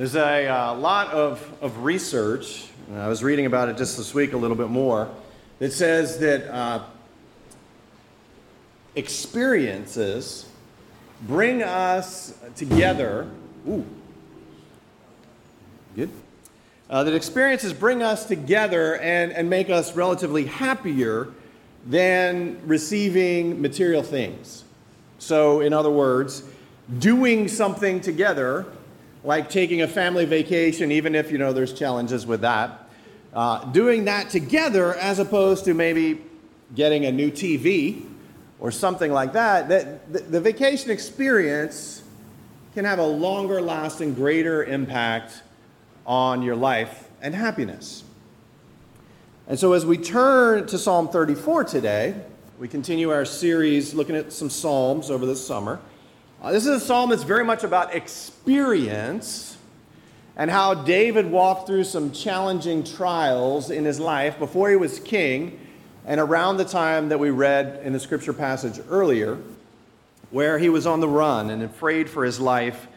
There's a uh, lot of, of research, I was reading about it just this week a little bit more, that says that uh, experiences bring us together. Ooh. Good. Uh, that experiences bring us together and, and make us relatively happier than receiving material things. So, in other words, doing something together like taking a family vacation, even if you know there's challenges with that. Uh, doing that together as opposed to maybe getting a new TV or something like that, that the, the vacation experience can have a longer lasting, greater impact on your life and happiness. And so, as we turn to Psalm 34 today, we continue our series looking at some Psalms over the summer. Uh, this is a psalm that's very much about experience and how David walked through some challenging trials in his life before he was king and around the time that we read in the scripture passage earlier, where he was on the run and afraid for his life.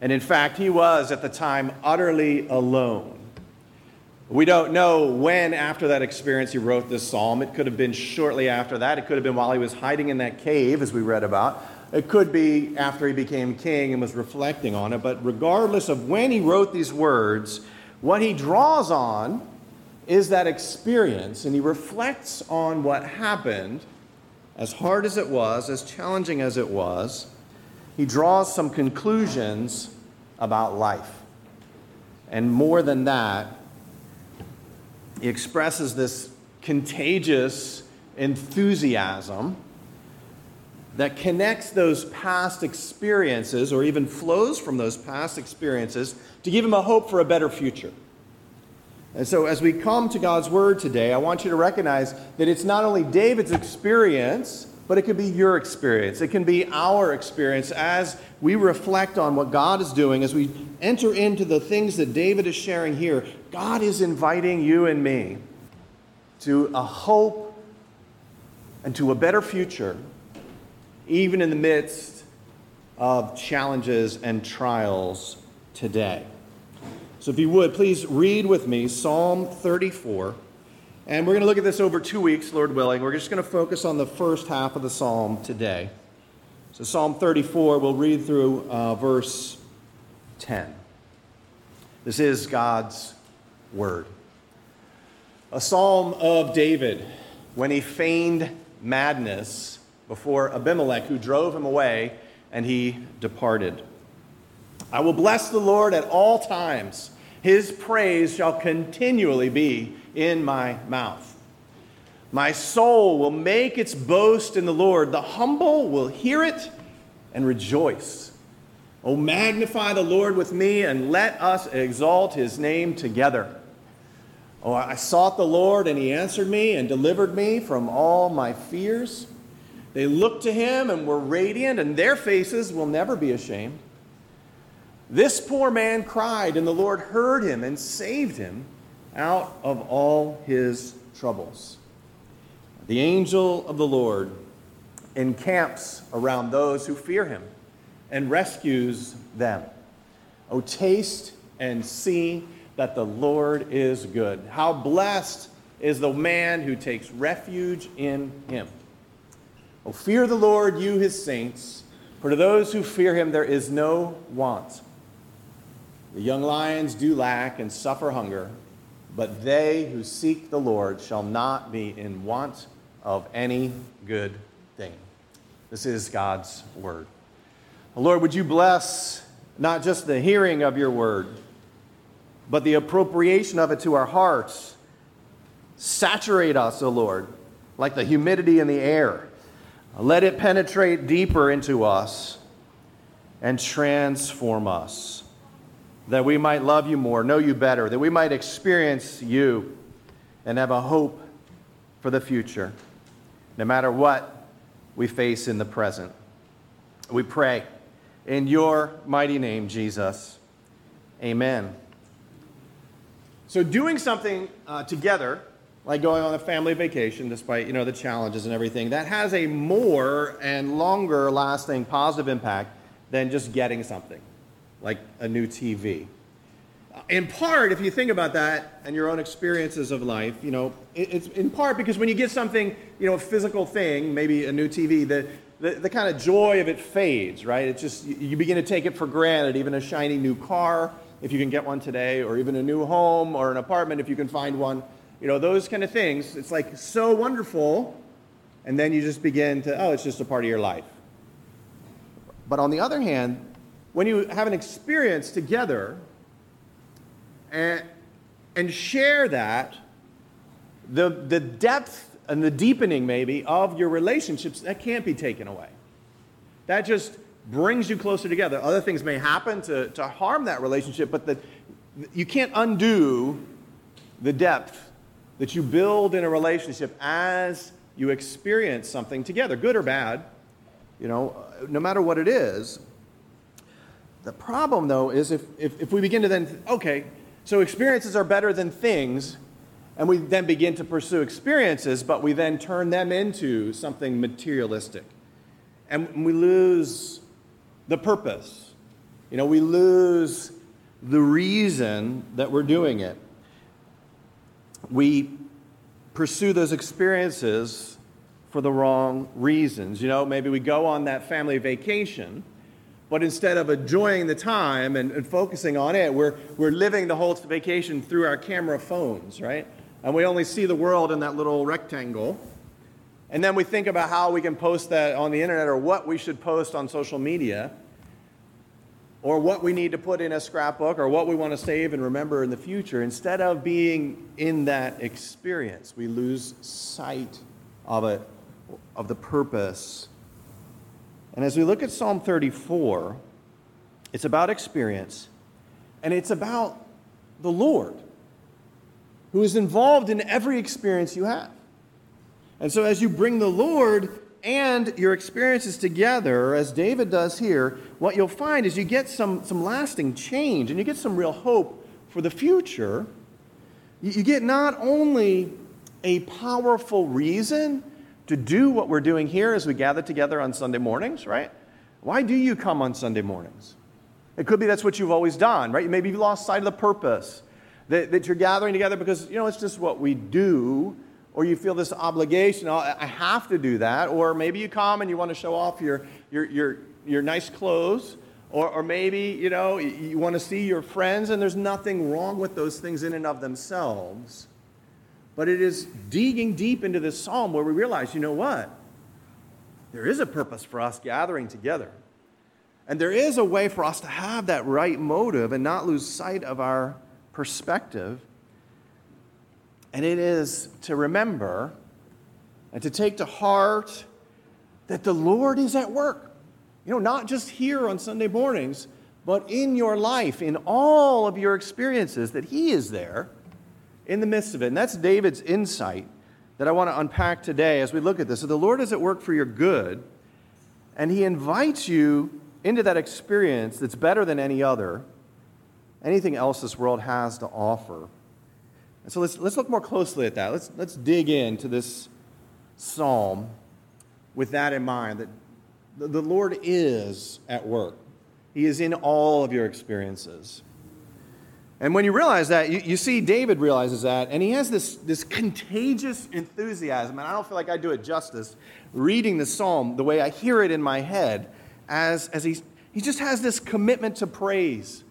And in fact, he was at the time utterly alone. We don't know when after that experience he wrote this psalm. It could have been shortly after that. It could have been while he was hiding in that cave, as we read about. It could be after he became king and was reflecting on it, but regardless of when he wrote these words, what he draws on is that experience, and he reflects on what happened, as hard as it was, as challenging as it was. He draws some conclusions about life. And more than that, he expresses this contagious enthusiasm that connects those past experiences or even flows from those past experiences to give him a hope for a better future. And so, as we come to God's Word today, I want you to recognize that it's not only David's experience, but it could be your experience. It can be our experience as we reflect on what God is doing, as we enter into the things that David is sharing here. God is inviting you and me to a hope and to a better future even in the midst of challenges and trials today. So, if you would, please read with me Psalm 34. And we're going to look at this over two weeks, Lord willing. We're just going to focus on the first half of the psalm today. So, Psalm 34, we'll read through uh, verse 10. This is God's word. A psalm of David when he feigned madness before Abimelech, who drove him away, and he departed. I will bless the Lord at all times. His praise shall continually be in my mouth. My soul will make its boast in the Lord. The humble will hear it and rejoice. Oh, magnify the Lord with me and let us exalt his name together. Oh, I sought the Lord and he answered me and delivered me from all my fears. They looked to him and were radiant, and their faces will never be ashamed. This poor man cried, and the Lord heard him and saved him out of all his troubles. The angel of the Lord encamps around those who fear him and rescues them. Oh, taste and see that the Lord is good. How blessed is the man who takes refuge in him. Oh, fear the Lord, you his saints, for to those who fear him there is no want. The young lions do lack and suffer hunger, but they who seek the Lord shall not be in want of any good thing. This is God's word. Lord, would you bless not just the hearing of your word, but the appropriation of it to our hearts? Saturate us, O Lord, like the humidity in the air let it penetrate deeper into us and transform us, that we might love you more, know you better, that we might experience you and have a hope for the future, no matter what we face in the present. We pray in your mighty name, Jesus. Amen. So, doing something uh, together like going on a family vacation despite you know the challenges and everything that has a more and longer lasting positive impact than just getting something like a new tv In part, if you think about that and your own experiences of life, you know, it's in part because when you get something, you know, a physical thing, maybe a new TV, the, the, the kind of joy of it fades, right? It's just, you begin to take it for granted, even a shiny new car, if you can get one today, or even a new home or an apartment, if you can find one. You know, those kind of things. It's like so wonderful, and then you just begin to, oh, it's just a part of your life. But on the other hand, when you have an experience together and, and share that, the, the depth and the deepening, maybe, of your relationships, that can't be taken away. That just brings you closer together. Other things may happen to, to harm that relationship, but the, you can't undo the depth that you build in a relationship as you experience something together, good or bad, you know, no matter what it is. The problem, though, is if, if, if we begin to then, okay, so experiences are better than things, and we then begin to pursue experiences, but we then turn them into something materialistic. And we lose the purpose. You know, we lose the reason that we're doing it. We pursue those experiences for the wrong reasons. You know, maybe we go on that family vacation but instead of enjoying the time and, and, focusing on it, we're, we're living the whole vacation through our camera phones, right? And we only see the world in that little rectangle. And then we think about how we can post that on the internet or what we should post on social media or what we need to put in a scrapbook or what we want to save and remember in the future. Instead of being in that experience, we lose sight of it, of the purpose and as we look at Psalm 34, it's about experience and it's about the Lord who is involved in every experience you have. And so, as you bring the Lord and your experiences together, as David does here, what you'll find is you get some, some lasting change and you get some real hope for the future. You, you get not only a powerful reason to do what we're doing here as we gather together on Sunday mornings, right? Why do you come on Sunday mornings? It could be that's what you've always done, right? Maybe you've lost sight of the purpose, that, that you're gathering together because, you know, it's just what we do, or you feel this obligation, oh, I have to do that, or maybe you come and you want to show off your, your, your, your nice clothes, or, or maybe, you know, you want to see your friends, and there's nothing wrong with those things in and of themselves. But it is digging deep into this psalm where we realize, you know what? There is a purpose for us gathering together. And there is a way for us to have that right motive and not lose sight of our perspective. And it is to remember and to take to heart that the Lord is at work. You know, not just here on Sunday mornings, but in your life, in all of your experiences, that He is there in the midst of it. And that's David's insight that I want to unpack today as we look at this. So the Lord is at work for your good, and He invites you into that experience that's better than any other, anything else this world has to offer. And so let's, let's look more closely at that. Let's, let's dig into this psalm with that in mind that the Lord is at work. He is in all of your experiences. And when you realize that, you, you see David realizes that, and he has this, this contagious enthusiasm. And I don't feel like I do it justice reading the psalm the way I hear it in my head, as, as he, he just has this commitment to praise,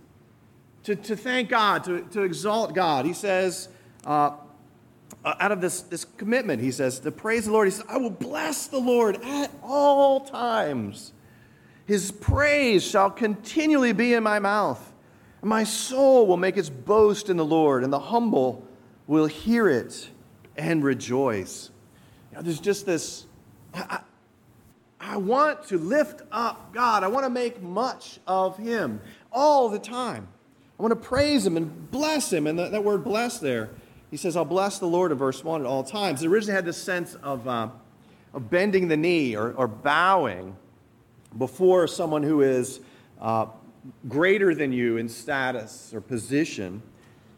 to, to thank God, to, to exalt God. He says, uh, uh, out of this, this commitment, he says, to praise the Lord, he says, I will bless the Lord at all times. His praise shall continually be in my mouth. My soul will make its boast in the Lord, and the humble will hear it and rejoice. You know, there's just this. I, I want to lift up God. I want to make much of Him all the time. I want to praise Him and bless Him. And that, that word bless there, He says, I'll bless the Lord in verse 1 at all times. It originally had this sense of, uh, of bending the knee or, or bowing before someone who is uh, greater than you in status or position.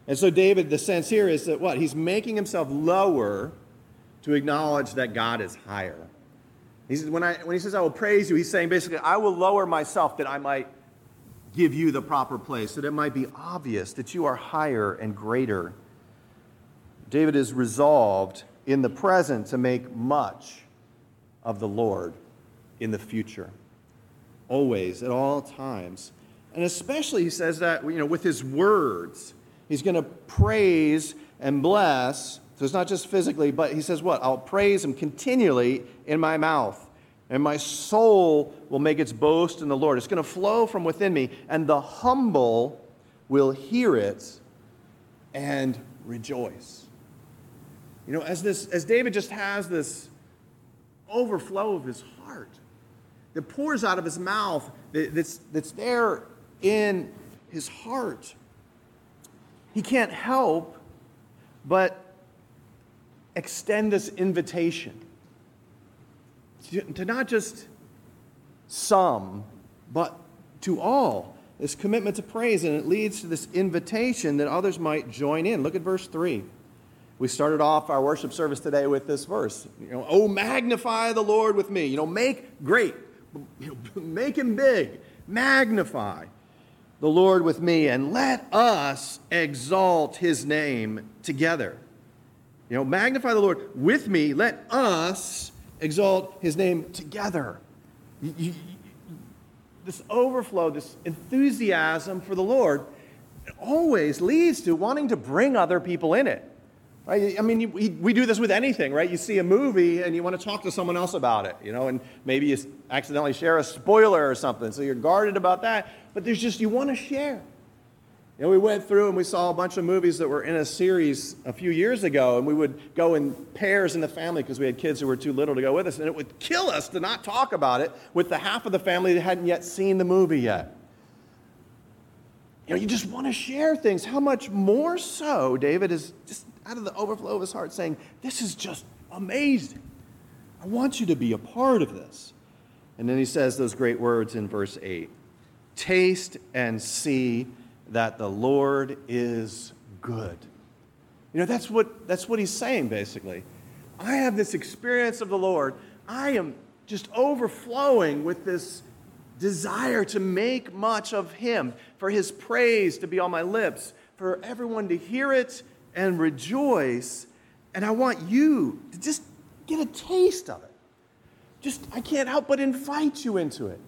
And so, David, the sense here is that what? He's making himself lower to acknowledge that God is higher. He says, when, I, when he says, I will praise you, he's saying basically, I will lower myself that I might give you the proper place, that it might be obvious that you are higher and greater. David is resolved in the present to make much of the Lord in the future, always, at all times. And especially, he says that you know, with his words, he's going to praise and bless. So it's not just physically, but he says, What? I'll praise him continually in my mouth and my soul will make its boast in the Lord. It's going to flow from within me, and the humble will hear it and rejoice. You know, as, this, as David just has this overflow of his heart that pours out of his mouth, that's, that's there in his heart, he can't help but extend this invitation to not just some, but to all. This commitment to praise, and it leads to this invitation that others might join in. Look at verse 3. We started off our worship service today with this verse. You know, oh, magnify the Lord with me. You know, make great, make him big, magnify the Lord with me, and let us exalt his name together. You know, magnify the Lord with me, let us exalt his name together. You, you, this overflow, this enthusiasm for the Lord, always leads to wanting to bring other people in it. Right? I mean, we, we do this with anything, right? You see a movie and you want to talk to someone else about it, you know, and maybe you accidentally share a spoiler or something, so you're guarded about that. But there's just, you want to share. You know, we went through and we saw a bunch of movies that were in a series a few years ago, and we would go in pairs in the family because we had kids who were too little to go with us, and it would kill us to not talk about it with the half of the family that hadn't yet seen the movie yet. You know, you just want to share things. How much more so, David is just out of the overflow of his heart saying, This is just amazing. I want you to be a part of this. And then he says those great words in verse 8 Taste and see that the Lord is good. You know, that's what, that's what he's saying, basically. I have this experience of the Lord. I am just overflowing with this desire to make much of him, for his praise to be on my lips, for everyone to hear it and rejoice. And I want you to just get a taste of it. Just, I can't help but invite you into it.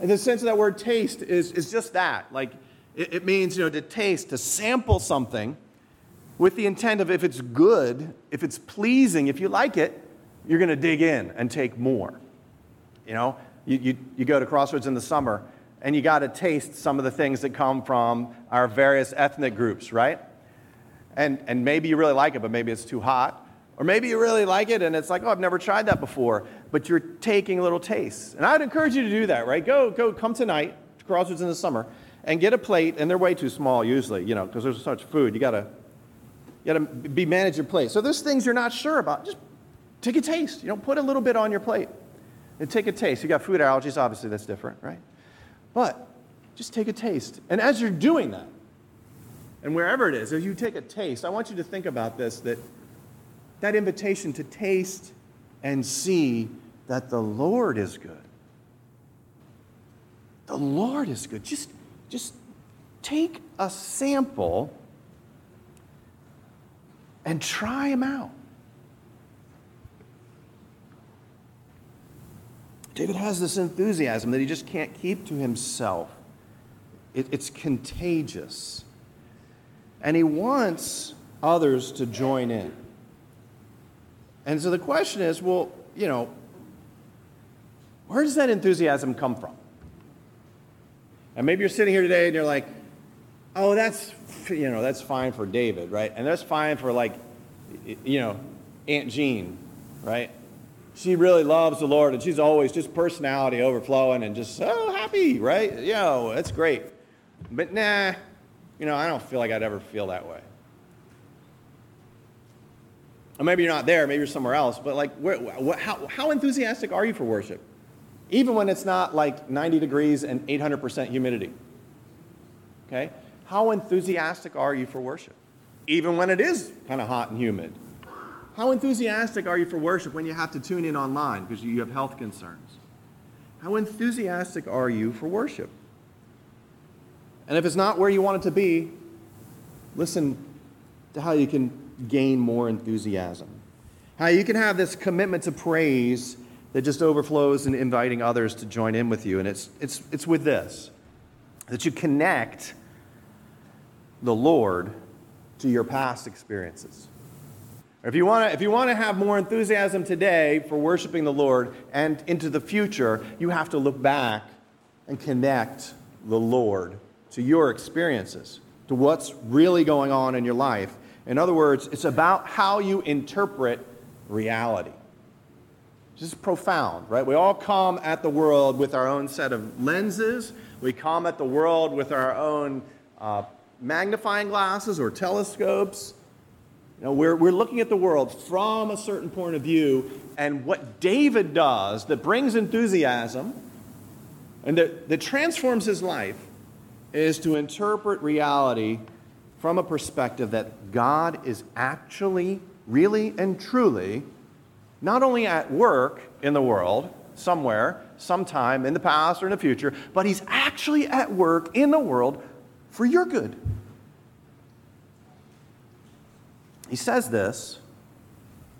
And the sense of that word taste is, is just that. Like, it, it means, you know, to taste, to sample something with the intent of if it's good, if it's pleasing, if you like it, you're going to dig in and take more. You know, you, you, you go to Crossroads in the summer and you got to taste some of the things that come from our various ethnic groups, right? And, and maybe you really like it, but maybe it's too hot. Or maybe you really like it and it's like, oh, I've never tried that before, but you're taking little tastes. And I'd encourage you to do that, right? Go, go, come tonight to Crossroads in the summer and get a plate, and they're way too small usually, you know, because there's so much food. You gotta, you gotta be manage your plate. So there's things you're not sure about. Just take a taste. You know, put a little bit on your plate and take a taste. You got food allergies, obviously that's different, right? But just take a taste. And as you're doing that, and wherever it is, as you take a taste, I want you to think about this that that invitation to taste and see that the Lord is good. The Lord is good. Just just take a sample and try them out. David has this enthusiasm that he just can't keep to himself. It, it's contagious. And he wants others to join in. And so the question is well, you know, where does that enthusiasm come from? And maybe you're sitting here today and you're like, oh, that's, you know, that's fine for David, right? And that's fine for like, you know, Aunt Jean, right? She really loves the Lord and she's always just personality overflowing and just so happy, right? Yo, oh, that's great. But nah, you know, I don't feel like I'd ever feel that way. Or maybe you're not there, maybe you're somewhere else, but like, where, how, how enthusiastic are you for worship? even when it's not like 90 degrees and 800% humidity. Okay? How enthusiastic are you for worship? Even when it is kind of hot and humid. How enthusiastic are you for worship when you have to tune in online because you have health concerns? How enthusiastic are you for worship? And if it's not where you want it to be, listen to how you can gain more enthusiasm. How you can have this commitment to praise that just overflows in inviting others to join in with you. And it's, it's, it's with this that you connect the Lord to your past experiences. If you, want to, if you want to have more enthusiasm today for worshiping the Lord and into the future, you have to look back and connect the Lord to your experiences, to what's really going on in your life. In other words, it's about how you interpret reality. This is profound, right? We all come at the world with our own set of lenses. We come at the world with our own uh, magnifying glasses or telescopes. You know, we're, we're looking at the world from a certain point of view, and what David does that brings enthusiasm and that, that transforms his life is to interpret reality from a perspective that God is actually, really, and truly not only at work in the world, somewhere, sometime in the past or in the future, but He's actually at work in the world for your good. He says this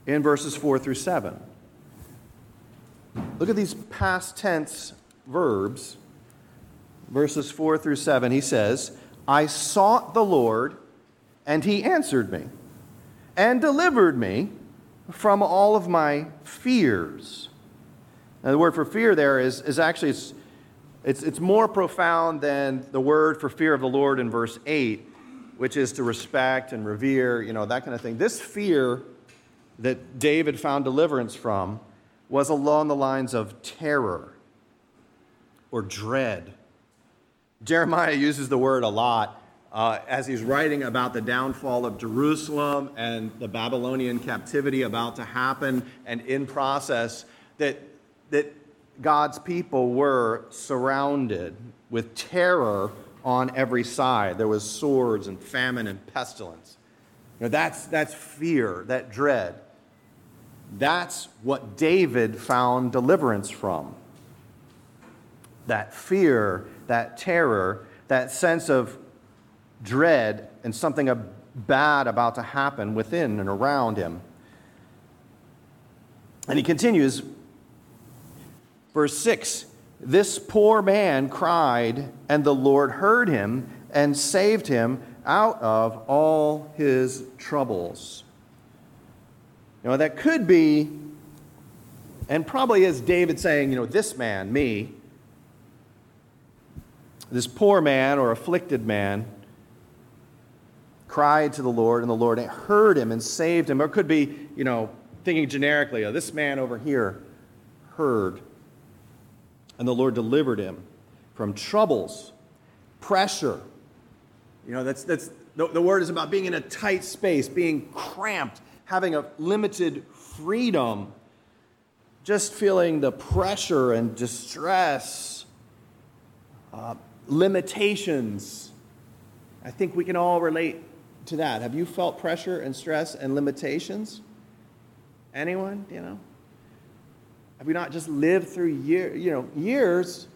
in verses 4 through 7. Look at these past tense verbs. Verses 4 through 7, he says, I sought the Lord, and he answered me, and delivered me from all of my fears. Now, the word for fear there is, is actually, it's, it's, it's more profound than the word for fear of the Lord in verse 8 which is to respect and revere, you know, that kind of thing. This fear that David found deliverance from was along the lines of terror or dread. Jeremiah uses the word a lot uh, as he's writing about the downfall of Jerusalem and the Babylonian captivity about to happen and in process, that, that God's people were surrounded with terror on every side. There was swords and famine and pestilence. You know, that's, that's fear, that dread. That's what David found deliverance from. That fear, that terror, that sense of dread and something bad about to happen within and around him. And he continues, verse 6 this poor man cried, and the Lord heard him and saved him out of all his troubles. Know, that could be, and probably is David saying, you know, this man, me, this poor man or afflicted man, cried to the Lord, and the Lord heard him and saved him. Or it could be, you know, thinking generically, oh, this man over here heard and the Lord delivered him from troubles, pressure. You know, that's, that's the, the word is about being in a tight space, being cramped, having a limited freedom, just feeling the pressure and distress, uh, limitations. I think we can all relate to that. Have you felt pressure and stress and limitations? Anyone? You know? Have we not just lived through year, you know, years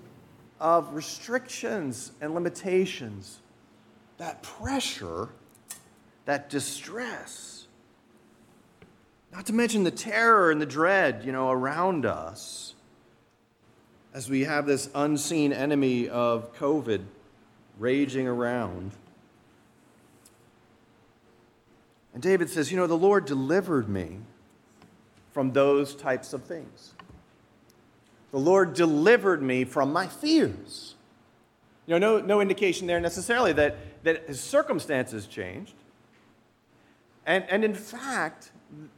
of restrictions and limitations? That pressure, that distress, not to mention the terror and the dread, you know, around us as we have this unseen enemy of COVID raging around. And David says, You know, the Lord delivered me from those types of things. The Lord delivered me from my fears. You know, no, no indication there necessarily that, that his circumstances changed. And, and in fact,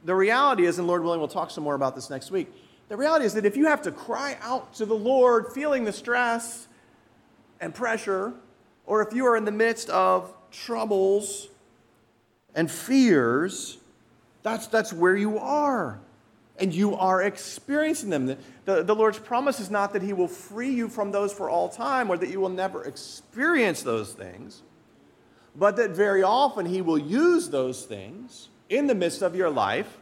the reality is, and Lord willing, we'll talk some more about this next week. The reality is that if you have to cry out to the Lord, feeling the stress and pressure, or if you are in the midst of troubles and fears, that's, that's where you are and you are experiencing them. The, the, the, Lord's promise is not that He will free you from those for all time or that you will never experience those things, but that very often He will use those things in the midst of your life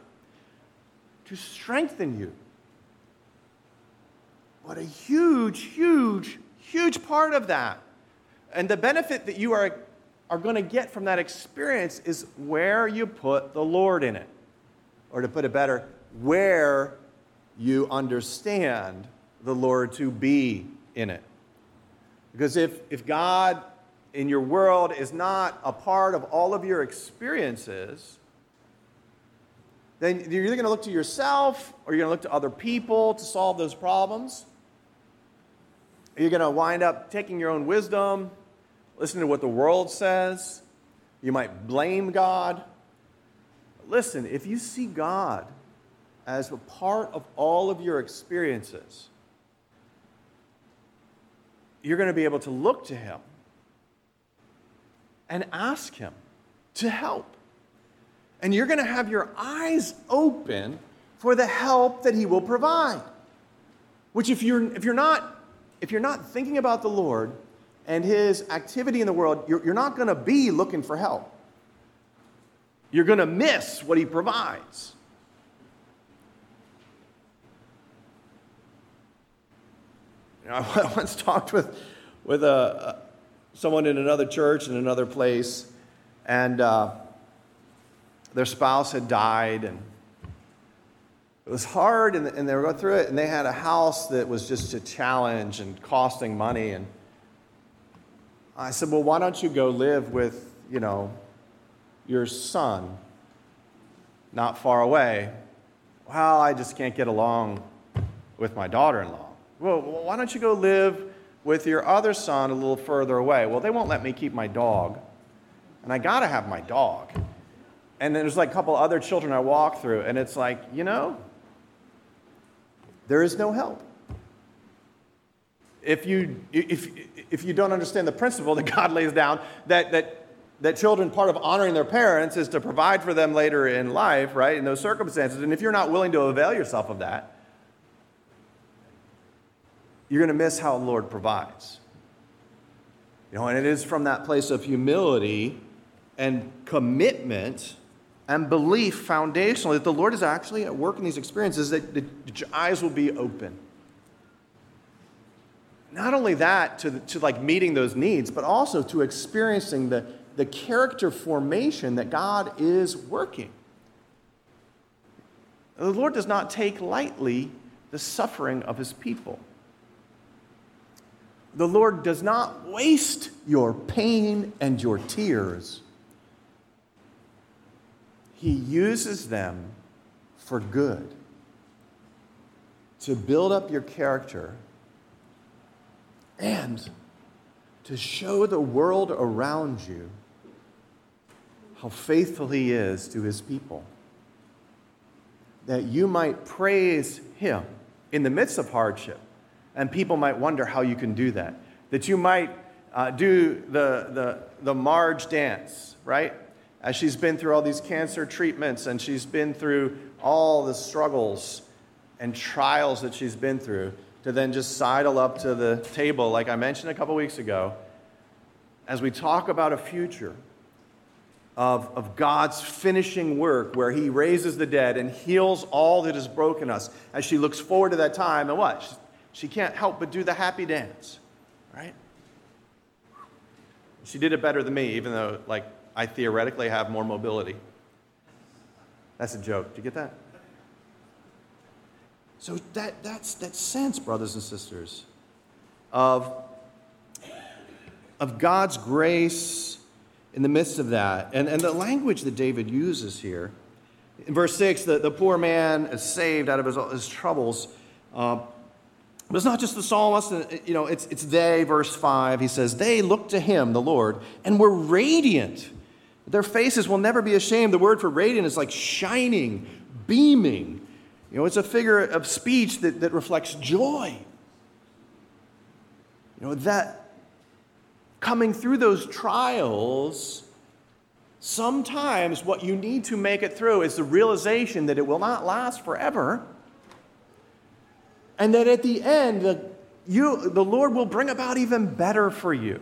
to strengthen you. What a huge, huge, huge part of that And the benefit that you are, are going to get from that experience is where you put the Lord in it. Or to put it better, where you understand the Lord to be in it. Because if, if God in your world is not a part of all of your experiences, then you're either going to look to yourself or you're going to look to other people to solve those problems. You're going to wind up taking your own wisdom, listening to what the world says. You might blame God. Listen, if you see God as a part of all of your experiences, you're going to be able to look to Him and ask Him to help. And you're going to have your eyes open for the help that He will provide. Which, if you're, if you're, not, if you're not thinking about the Lord and His activity in the world, you're, you're not going to be looking for help. You're going to miss what He provides. You know, I once talked with, with a, someone in another church in another place, and uh, their spouse had died, and it was hard, and, and they were going through it, and they had a house that was just a challenge and costing money. And I said, Well, why don't you go live with, you know, your son not far away? Well, I just can't get along with my daughter in law. Well, why don't you go live with your other son a little further away. Well, they won't let me keep my dog. And I got to have my dog. And then there's like a couple other children I walk through, and it's like, you know, there is no help. If you, if, if you don't understand the principle that God lays down, that, that, that children, part of honoring their parents is to provide for them later in life, right, in those circumstances. And if you're not willing to avail yourself of that, you're going to miss how the Lord provides. You know, and it is from that place of humility and commitment and belief foundationally that the Lord is actually at work in these experiences that, that your eyes will be open. Not only that, to, to like meeting those needs, but also to experiencing the, the character formation that God is working. The Lord does not take lightly the suffering of his people. The Lord does not waste your pain and your tears. He uses them for good to build up your character and to show the world around you how faithful He is to His people. That you might praise Him in the midst of hardship and people might wonder how you can do that. That you might uh, do the, the, the Marge dance, right? As she's been through all these cancer treatments and she's been through all the struggles and trials that she's been through, to then just sidle up to the table, like I mentioned a couple weeks ago, as we talk about a future of, of God's finishing work where He raises the dead and heals all that has broken us, as she looks forward to that time and what? she can't help but do the happy dance, right? She did it better than me, even though, like, I theoretically have more mobility. That's a joke. Do you get that? So that, that's that sense, brothers and sisters, of, of God's grace in the midst of that. And, and the language that David uses here. In verse 6, the, the poor man is saved out of his, his troubles. Uh, but it's not just the psalmist, uh, you know, it's, it's they, verse 5. He says, They looked to him, the Lord, and were radiant. Their faces will never be ashamed. The word for radiant is like shining, beaming. You know, it's a figure of speech that, that reflects joy. You know, that coming through those trials, sometimes what you need to make it through is the realization that it will not last forever and that at the end, the, you, the Lord will bring about even better for you.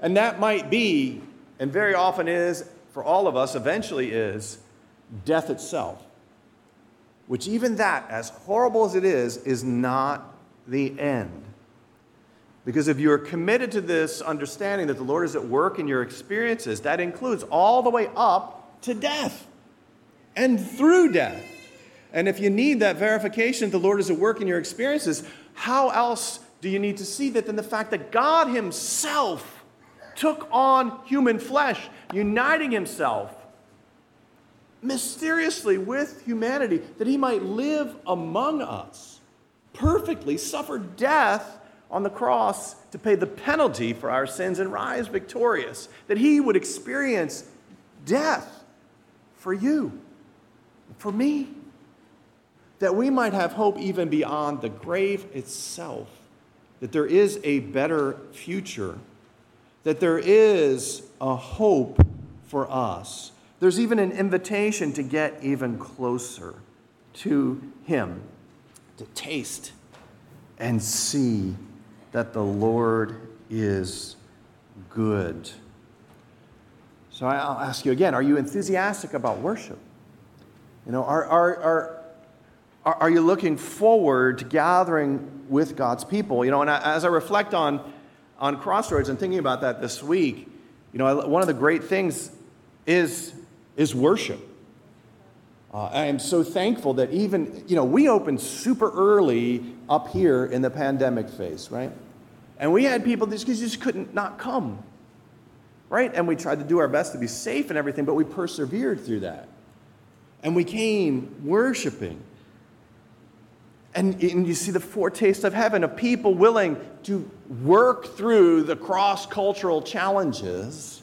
And that might be, and very often is, for all of us, eventually is, death itself. Which, even that, as horrible as it is, is not the end. Because if you're committed to this understanding that the Lord is at work in your experiences, that includes all the way up to death and through death. And if you need that verification that the Lord is at work in your experiences, how else do you need to see that than the fact that God Himself took on human flesh, uniting Himself mysteriously with humanity that He might live among us, perfectly suffer death on the cross to pay the penalty for our sins and rise victorious, that He would experience death for you, for me, that we might have hope even beyond the grave itself that there is a better future, that there is a hope for us. There's even an invitation to get even closer to Him, to taste and see that the Lord is good. So I'll ask you again are you enthusiastic about worship? You know, are, are, are, are you looking forward to gathering with God's people? You know, and as I reflect on, on Crossroads and thinking about that this week, you know, one of the great things is, is worship. Uh, I am so thankful that even, you know, we opened super early up here in the pandemic phase, right? And we had people that just couldn't not come, right? And we tried to do our best to be safe and everything, but we persevered through that. And we came worshiping. And, and you see the foretaste of heaven of people willing to work through the cross cultural challenges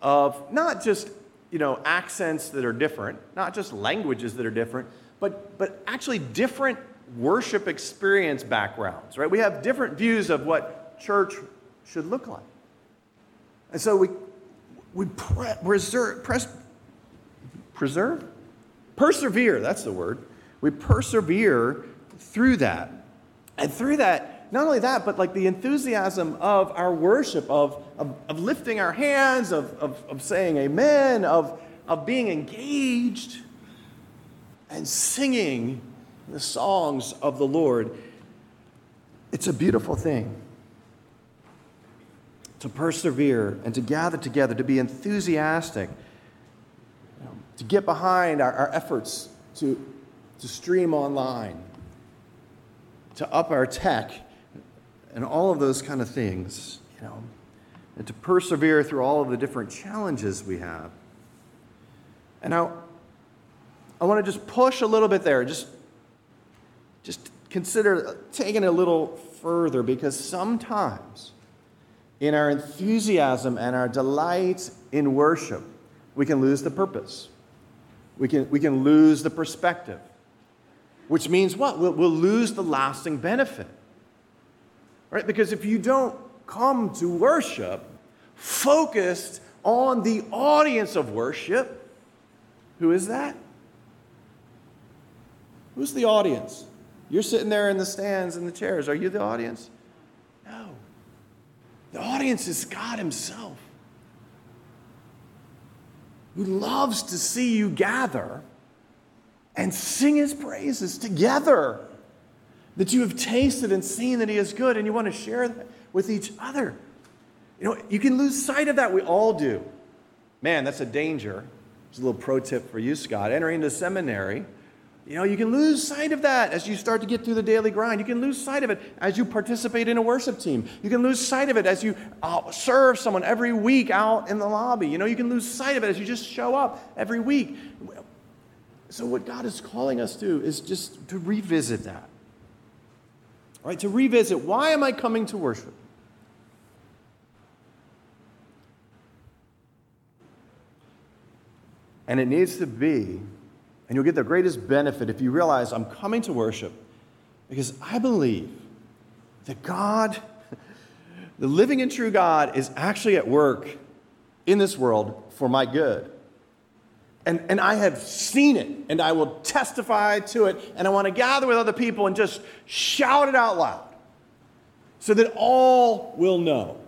of not just you know, accents that are different, not just languages that are different, but, but actually different worship experience backgrounds, right? We have different views of what church should look like. And so we, we pre- preserve, pres- preserve? Persevere, that's the word. We persevere through that. And through that, not only that, but like the enthusiasm of our worship, of, of, of lifting our hands, of, of, of saying amen, of, of being engaged and singing the songs of the Lord. It's a beautiful thing to persevere and to gather together, to be enthusiastic, you know, to get behind our, our efforts to to stream online, to up our tech, and all of those kind of things, you know, and to persevere through all of the different challenges we have. And now, I want to just push a little bit there, just, just consider taking it a little further, because sometimes in our enthusiasm and our delight in worship, we can lose the purpose. We can, we can lose the perspective which means what? We'll, we'll lose the lasting benefit. Right? Because if you don't come to worship focused on the audience of worship, who is that? Who's the audience? You're sitting there in the stands and the chairs. Are you the audience? No. The audience is God Himself, who loves to see you gather and sing his praises together. That you have tasted and seen that he is good and you want to share that with each other. You know, you can lose sight of that. We all do. Man, that's a danger. It's a little pro tip for you, Scott. Entering into seminary, you know, you can lose sight of that as you start to get through the daily grind. You can lose sight of it as you participate in a worship team. You can lose sight of it as you uh, serve someone every week out in the lobby. You know, you can lose sight of it as you just show up every week. So, what God is calling us to is just to revisit that. Right? To revisit why am I coming to worship? And it needs to be, and you'll get the greatest benefit if you realize I'm coming to worship because I believe that God, the living and true God, is actually at work in this world for my good. And, and I have seen it, and I will testify to it, and I want to gather with other people and just shout it out loud so that all will know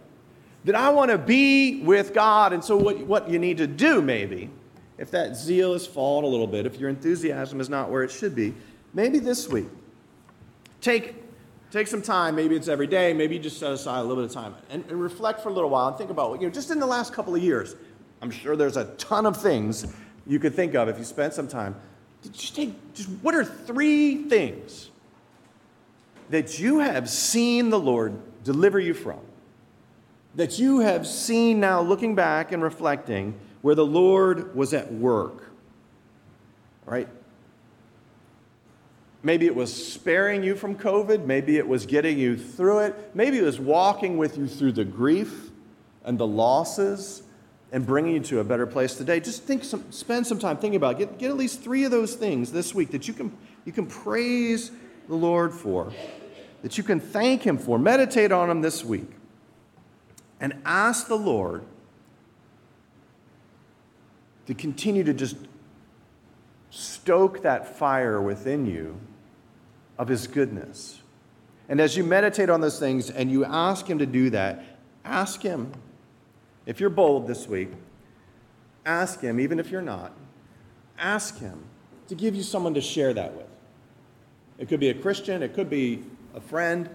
that I want to be with God. And so, what, what you need to do, maybe, if that zeal has fallen a little bit, if your enthusiasm is not where it should be, maybe this week, take Take some time, maybe it's every day, maybe you just set aside a little bit of time and, and reflect for a little while and think about, you know, just in the last couple of years, I'm sure there's a ton of things you could think of if you spent some time. Just take, just what are three things that you have seen the Lord deliver you from? That you have seen now, looking back and reflecting, where the Lord was at work. Right? Maybe it was sparing you from COVID. Maybe it was getting you through it. Maybe it was walking with you through the grief and the losses and bringing you to a better place today. Just think some, spend some time thinking about it. Get, get at least three of those things this week that you can, you can praise the Lord for, that you can thank Him for. Meditate on them this week and ask the Lord to continue to just stoke that fire within you of His goodness. And as you meditate on those things and you ask Him to do that, ask Him, if you're bold this week, ask Him, even if you're not, ask Him to give you someone to share that with. It could be a Christian, it could be a friend.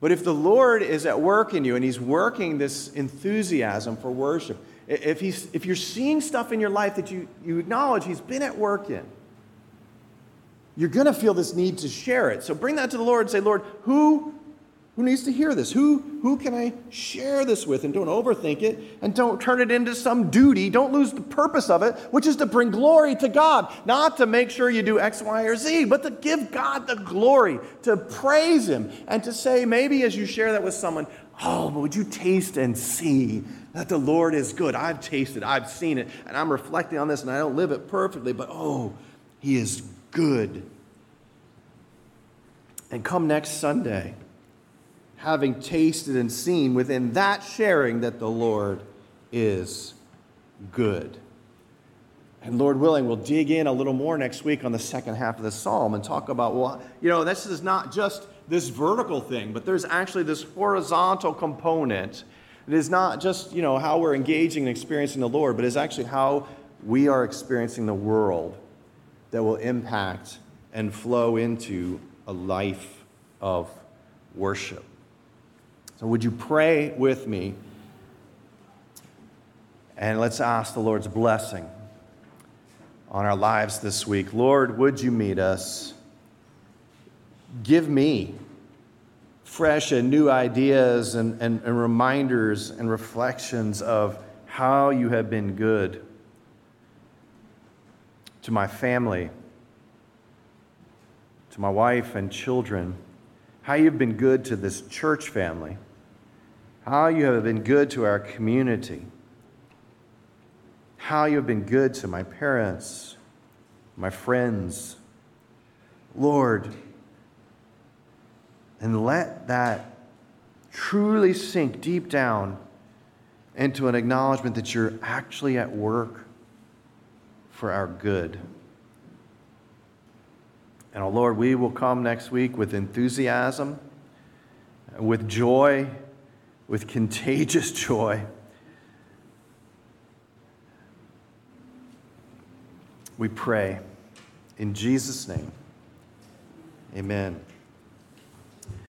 But if the Lord is at work in you and He's working this enthusiasm for worship, if, he's, if you're seeing stuff in your life that you, you acknowledge He's been at work in, you're going to feel this need to share it. So bring that to the Lord and say, Lord, who, who needs to hear this? Who, who can I share this with? And don't overthink it and don't turn it into some duty. Don't lose the purpose of it, which is to bring glory to God, not to make sure you do X, Y, or Z, but to give God the glory, to praise Him, and to say, maybe as you share that with someone, oh, but would you taste and see that the Lord is good? I've tasted, I've seen it, and I'm reflecting on this, and I don't live it perfectly, but oh, He is good. And come next Sunday, having tasted and seen within that sharing that the Lord is good. And Lord willing, we'll dig in a little more next week on the second half of the psalm and talk about, well, you know, this is not just this vertical thing, but there's actually this horizontal component. It is not just, you know, how we're engaging and experiencing the Lord, but it's actually how we are experiencing the world that will impact and flow into a life of worship. So, would you pray with me? And let's ask the Lord's blessing on our lives this week. Lord, would you meet us? Give me fresh and new ideas and, and, and reminders and reflections of how you have been good to my family, to my wife and children, how you've been good to this church family, how you have been good to our community, how you have been good to my parents, my friends. Lord, and let that truly sink deep down into an acknowledgement that you're actually at work for our good. And oh Lord, we will come next week with enthusiasm, with joy, with contagious joy. We pray in Jesus' name. Amen.